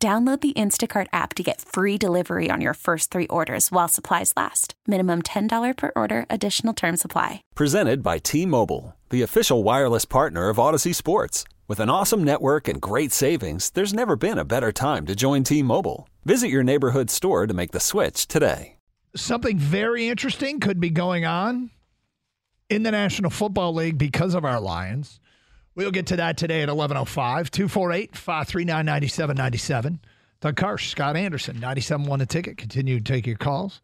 Download the Instacart app to get free delivery on your first three orders while supplies last. Minimum $10 per order, additional term supply. Presented by T Mobile, the official wireless partner of Audacy Sports. With an awesome network and great savings, there's never been a better time to join T Mobile. Visit your neighborhood store to make the switch today. Something very interesting could be going on in the National Football League because of our Lions. We'll get to that today at 11.05. 248 539 9797. Doug Karsch, Scott Anderson, 97 The ticket. Continue to take your calls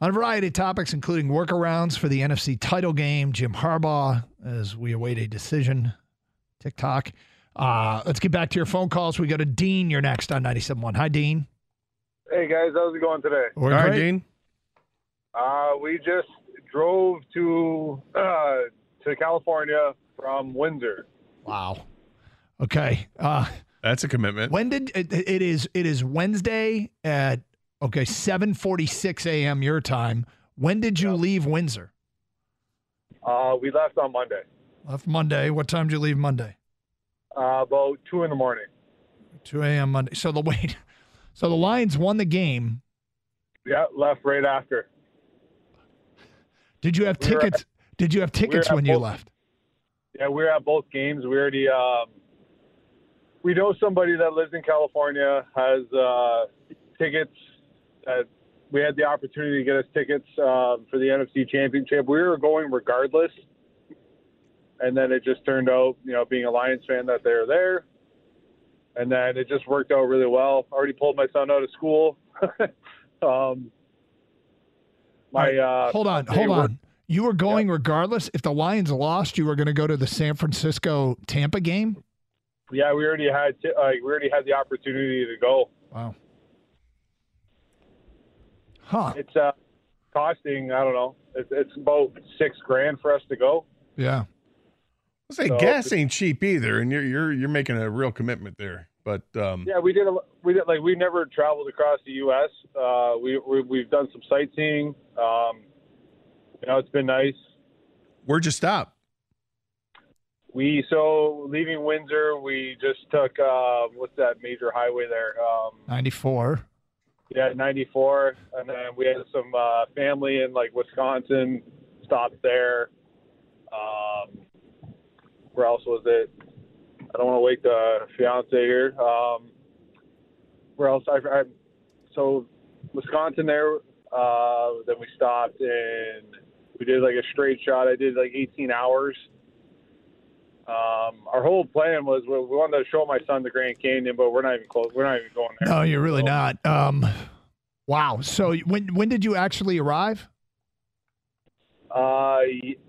on a variety of topics, including workarounds for the NFC title game, Jim Harbaugh, as we await a decision, TikTok. Uh, let's get back to your phone calls. We go to Dean. You're next on 97.1. Hi, Dean. Hey, guys. How's it going today? We're All right. Dean. Uh, we just drove to uh, to California from Windsor. Wow. Okay. Uh, That's a commitment. when did it, it is it is Wednesday at okay 7:46 a.m. your time. When did you leave Windsor? Uh, we left on Monday, Left Monday. What time did you leave Monday? uh, about two in the morning. 2 a.m. Monday. So the wait. So the Lions won the game. Yeah, left right after. Did you have We were tickets? Did you have tickets at when you both- left? Yeah, we were at both games. We already um, we know somebody that lives in California has uh, tickets. That we had the opportunity to get us tickets um, for the NFC Championship. We were going regardless, and then it just turned out, you know, being a Lions fan, that they're there, and then it just worked out really well. Already pulled my son out of school. um, my uh, hold on, hold were- on. You were going regardless. If the Lions lost, you were going to go to the San Francisco Tampa game. Yeah, we already had t- uh, we already had the opportunity to go. Wow. Huh. It's uh, costing I don't know. It's, it's about six grand for us to go. Yeah. I say So- gas ain't cheap either, and you're you're you're making a real commitment there. But um, Yeah, we did. A, we did like we never traveled across the U.S. Uh, we, we we've done some sightseeing. Um, you know, it's been nice. where'd you stop? We so leaving Windsor, we just took uh, what's that major highway there? Um, 94. yeah, 94, and then we had some uh, family in like Wisconsin. Stopped there. Um, where else was it? I don't want to wake the fiance here. Um, where else? I, I so Wisconsin there. Uh, then we stopped and we did like a straight shot. I did like 18 hours. Um, our whole plan was we wanted to show my son the Grand Canyon, but we're not even close. We're not even going there. No, you're really So- not. Um, wow. So when when did you actually arrive? Uh,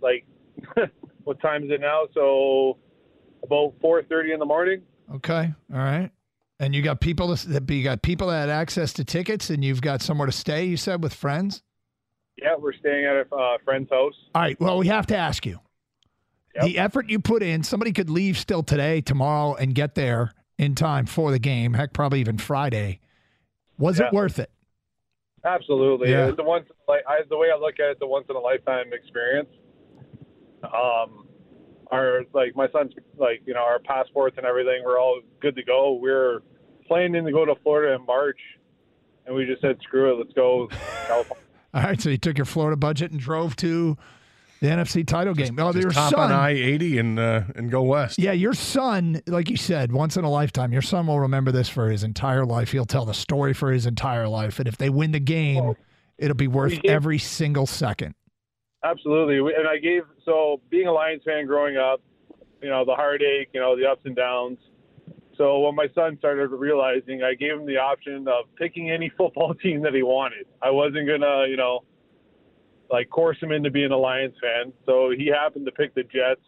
like, what time is it now? So, about four thirty in the morning. Okay. All right. And you got people that you got people that had access to tickets, and you've got somewhere to stay. You said with friends. Yeah, we're staying at a uh, friend's house. All right. Well, we have to ask you. Yep. The effort you put in, somebody could leave still today, tomorrow, and get there in time for the game. Heck, probably even Friday. Was it worth it? Absolutely. Yeah. The once like I, the way I look at it, the once in a lifetime experience. Um, our like my son's like you know our passports and everything, we're all good to go. We're planning to go to Florida in March, and we just said screw it, let's go. California. All right. So you took your Florida budget and drove to the NFC title game. Oh, your Just hop on son. I eighty and uh, and go west. Yeah, your son, like you said, once in a lifetime, your son will remember this for his entire life. He'll tell the story for his entire life. And if they win the game, it'll be worth gave- every single second. Absolutely. And I gave, so being a Lions fan growing up, you know, the heartache, you know, the ups and downs. So when my son started realizing, I gave him the option of picking any football team that he wanted. I wasn't going to, you know, like coerce him into being a Lions fan. So he happened to pick the Jets.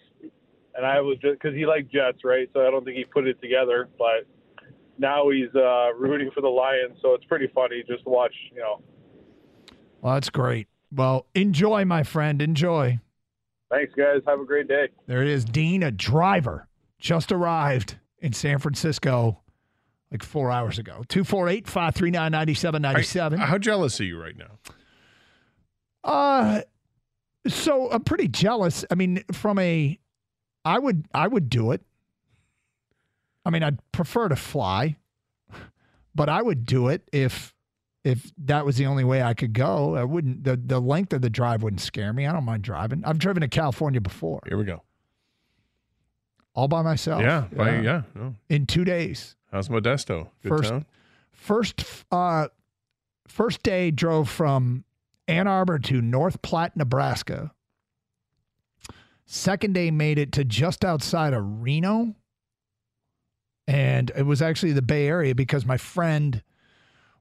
And I was just, because he liked Jets, right? So I don't think he put it together. But now he's uh, rooting for the Lions. So it's pretty funny just to watch. You know. Well, that's great. Well, enjoy, my friend. Enjoy. Thanks, guys. Have a great day. There it is. Dean, a driver, just arrived in San Francisco like four hours ago. 248 539 9797. How jealous are you right now? Uh, so I'm pretty jealous. I mean, from a, I would I would do it. I mean, I'd prefer to fly, but I would do it if if that was the only way I could go. I wouldn't the the length of the drive wouldn't scare me. I don't mind driving. I've driven to California before, Here we go. All by myself. Yeah, yeah. yeah. No. in two days. How's Modesto? Good First- town? First, uh, first day drove from Ann Arbor to North Platte, Nebraska. Second day made it to just outside of Reno. And it was actually the Bay Area because my friend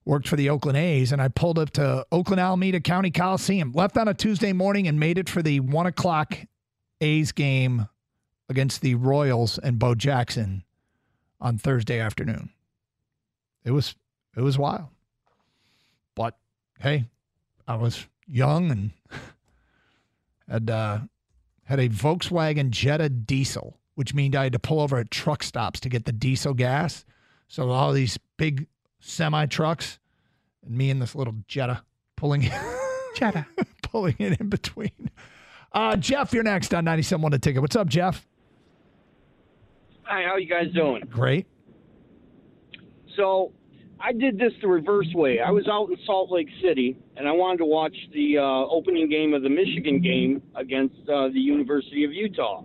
worked for the Oakland A's, and I pulled up to Oakland Alameda County Coliseum. Left on a Tuesday morning and made it for the one o'clock A's game against the Royals and Bo Jackson on Thursday afternoon. It was it was wild. But hey, I was young and had uh, had a Volkswagen Jetta diesel, which means I had to pull over at truck stops to get the diesel gas. So all these big semi trucks and me and this little Jetta pulling Jetta pulling it in between. Uh, Jeff, you're next on 97 1 a ticket. What's up, Jeff? Hi, how you guys doing? Great. So, I did this the reverse way. I was out in Salt Lake City, and I wanted to watch the uh, opening game of the Michigan game against uh, the University of Utah,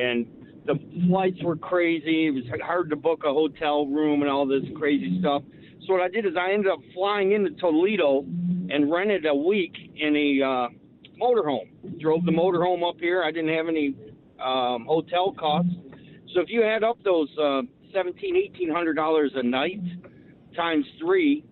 and the flights were crazy. It was hard to book a hotel room and all this crazy stuff. So what I did is I ended up flying into Toledo and rented a week in a uh, motorhome. Drove the motorhome up here. I didn't have any um, hotel costs. So if you add up those uh, seventeen, eighteen hundred dollars a night times three,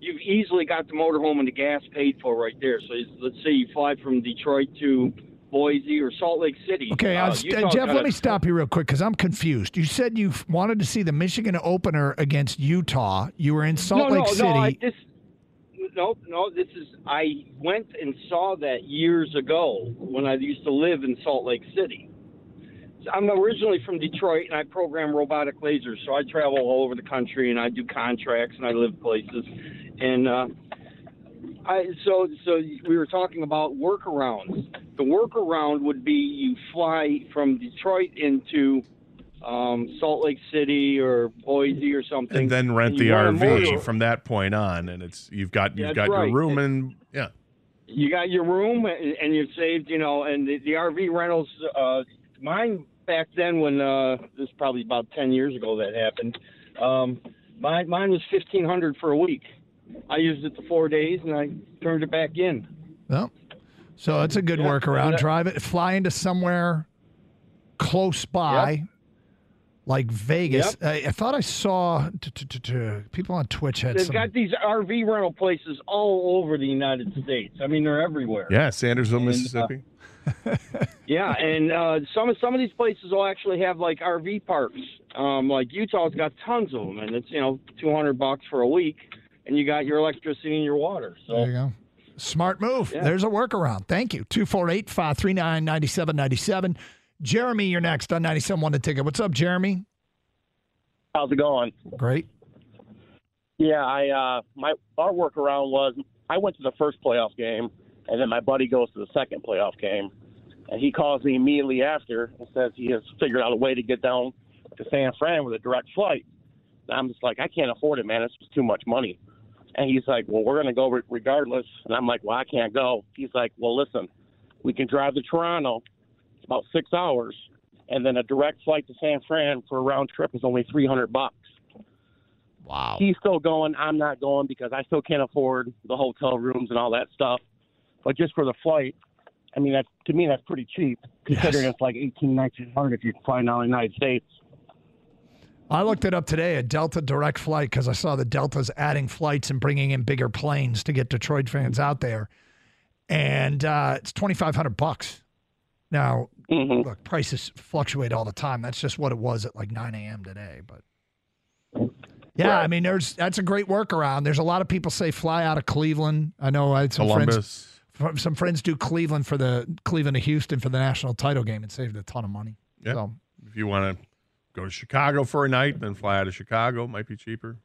you've easily got the motorhome and the gas paid for right there. So let's say you fly from Detroit to Boise or Salt Lake City. Okay, uh, uh, st- Jeff, let me stop you real quick because I'm confused. You said you wanted to see the Michigan opener against Utah. You were in Salt no, Lake no, City. No, I, this, no, no. This is I went and saw that years ago when I used to live in Salt Lake City. I'm originally from Detroit, and I program robotic lasers, so I travel all over the country, and I do contracts, and I live places, and uh, I so so we were talking about workarounds. The workaround would be you fly from Detroit into um, Salt Lake City or Boise or something, And then rent and the you want a RV from that point on, and it's you've got you've That's got right. your room and yeah. you got your room and and you've saved, you know, and the, the RV rentals, uh, mine back then when, uh, this is probably about 10 years ago that happened. Um, mine, mine was 1500 for a week. I used it the four days and I turned it back in. Well, so it's a good Yeah, workaround. that- Drive it, fly into somewhere close by, like Vegas. I, I thought I saw t- t- t- t- people on Twitch had They've some. got these RV rental places all over the United States. I mean, they're everywhere. Yeah, Sandersville, And, uh, Mississippi. Yeah, and uh, some of some of these places will actually have like RV parks. Um, like Utah's got tons of them, and it's you know two hundred bucks for a week, and you got your electricity and your water. So there So you go. Smart move. Yeah. There's a workaround. Thank you. 248 539 9797. Jeremy, you're next on 97 1 to ticket. What's up, Jeremy? How's it going? Great. Yeah, I uh my our workaround was I went to the first playoff game and then my buddy goes to the second playoff game and he calls me immediately after and says he has figured out a way to get down to San Fran with a direct flight. And I'm just like, I can't afford it, man. It's just too much money. And he's like, Well, we're gonna go re- regardless. And I'm like, Well, I can't go. He's like, Well, listen, we can drive to Toronto. It's about six hours, and then a direct flight to San Fran for a round trip is only three hundred bucks Wow. he's still going. I'm not going because I still can't afford the hotel rooms and all that stuff. But just for the flight, I mean, that's to me that's pretty cheap considering Yes. it's like eighteen, nineteen hundred if you fly down the United States. I looked it up today, a Delta direct flight, because I saw the Delta's adding flights and bringing in bigger planes to get Detroit fans out there. And uh, it's 2500 bucks. Now, hmm look, prices fluctuate all the time. That's just what it was at like 9 a.m. today. But Yeah, I mean, there's that's a great workaround. There's a lot of people say fly out of Cleveland. I know I had some friends. Columbus. fr- Some friends do Cleveland for the Cleveland to Houston for the national title game and saved a ton of money. Yeah. So If you want to go to Chicago for a night, and then fly out of Chicago, might be cheaper.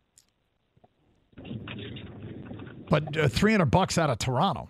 but uh, 300 bucks out of Toronto.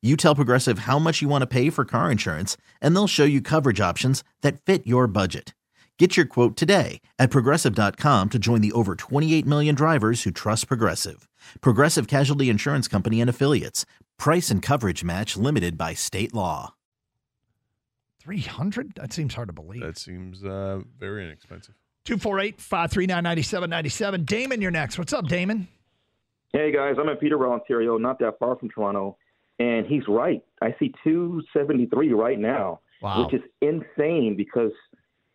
You tell Progressive how much you want to pay for car insurance, and they'll show you coverage options that fit your budget. Get your quote today at progressive.com to join the over 28 million drivers who trust Progressive. Progressive Casualty Insurance Company and Affiliates. Price and coverage match limited by state law. 300? That seems hard to believe. That seems uh, very inexpensive. 248 539 9797. Damon, you're next. What's up, Damon? Hey guys, I'm in Peterborough, Ontario, not that far from Toronto, and he's right. I see 273 right now, Wow. which is insane because,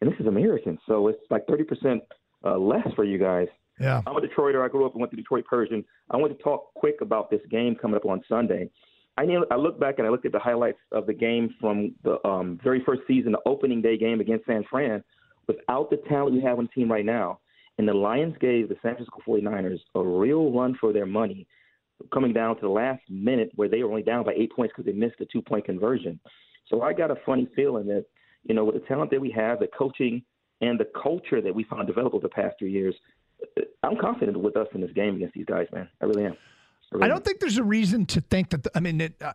and this is American, so it's like 30 percent uh, less for you guys. Yeah. I'm a Detroiter. I grew up and went to Detroit Pershing. I want to talk quick about this game coming up on Sunday. I knew, I looked back and I looked at the highlights of the game from the um, very first season, the opening day game against San Fran. Without the talent we have on the team right now, and the Lions gave the San Francisco 49ers a real run for their money, coming down to the last minute where they were only down by eight points because they missed a two-point conversion. So I got a funny feeling that, you know, with the talent that we have, the coaching and the culture that we found develop over the past three years, I'm confident with us in this game against these guys, man. I really am. really I don't think there's a reason to think that. The, I mean, it, uh,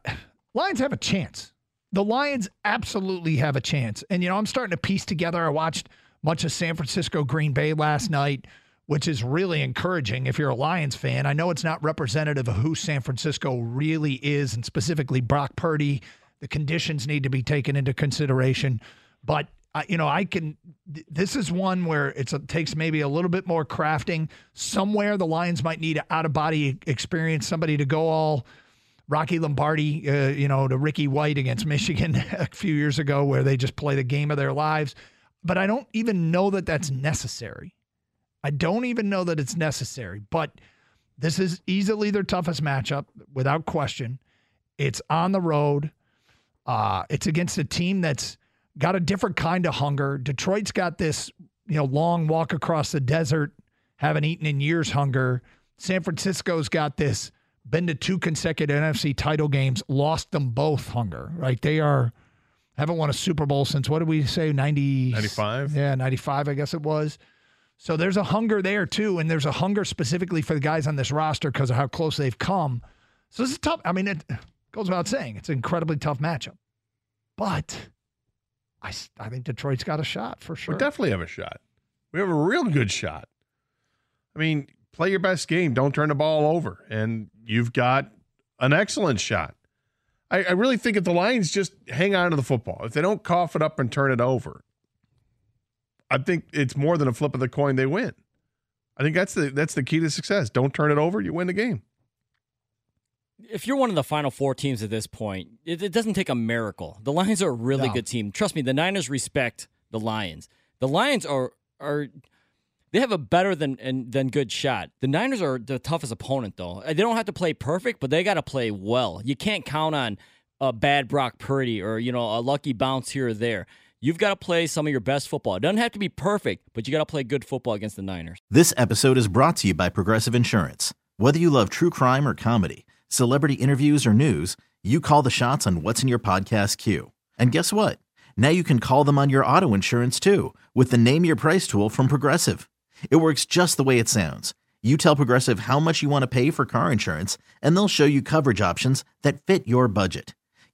Lions have a chance. The Lions absolutely have a chance. And you know, I'm starting to piece together. I watched much of San Francisco Green Bay last night, which is really encouraging if you're a Lions fan. I know it's not representative of who San Francisco really is, and specifically Brock Purdy. The conditions need to be taken into consideration, but. Uh, you know, I can. th- This is one where it takes maybe a little bit more crafting. Somewhere the Lions might need an out of body experience, somebody to go all Rocky Lombardi, uh, you know, to Ricky White against Michigan a few years ago, where they just play the game of their lives. But I don't even know that that's necessary. I don't even know that it's necessary. But this is easily their toughest matchup, without question. It's on the road. Uh, it's against a team that's got a different kind of hunger. Detroit's got this, you know, long walk across the desert, haven't eaten in years hunger. San Francisco's got this been to two consecutive NFC title games, lost them both hunger, right? They are haven't won a Super Bowl since what did we say 90 95? Yeah, 95 I guess it was. So there's a hunger there too and there's a hunger specifically for the guys on this roster because of how close they've come. So this is tough. I mean it goes without saying. It's an incredibly tough matchup. But I I think Detroit's got a shot for sure. We definitely have a shot. We have a real good shot. I mean, play your best game. Don't turn the ball over, and you've got an excellent shot. I, I really think if the Lions just hang on to the football, if they don't cough it up and turn it over, I think it's more than a flip of the coin. They win. I think that's the that's the key to success. Don't turn it over. You win the game. if you're one of the final four teams at this point, it, it doesn't take a miracle. The Lions are a really No. good team. Trust me, the Niners respect the Lions. The Lions are are they have a better than and, than good shot. The Niners are the toughest opponent though. Uh, they don't have to play perfect, but they got to play well. You can't count on a bad Brock Purdy or you know a lucky bounce here or there. You've got to play some of your best football. It doesn't have to be perfect, but you got to play good football against the Niners. This episode is brought to you by Progressive Insurance. Whether you love true crime or comedy, celebrity interviews or news, you call the shots on what's in your podcast queue. And guess what? Now you can call them on your auto insurance too with the Name Your Price tool from Progressive. It works just the way it sounds. You tell Progressive how much you want to pay for car insurance, and they'll show you coverage options that fit your budget.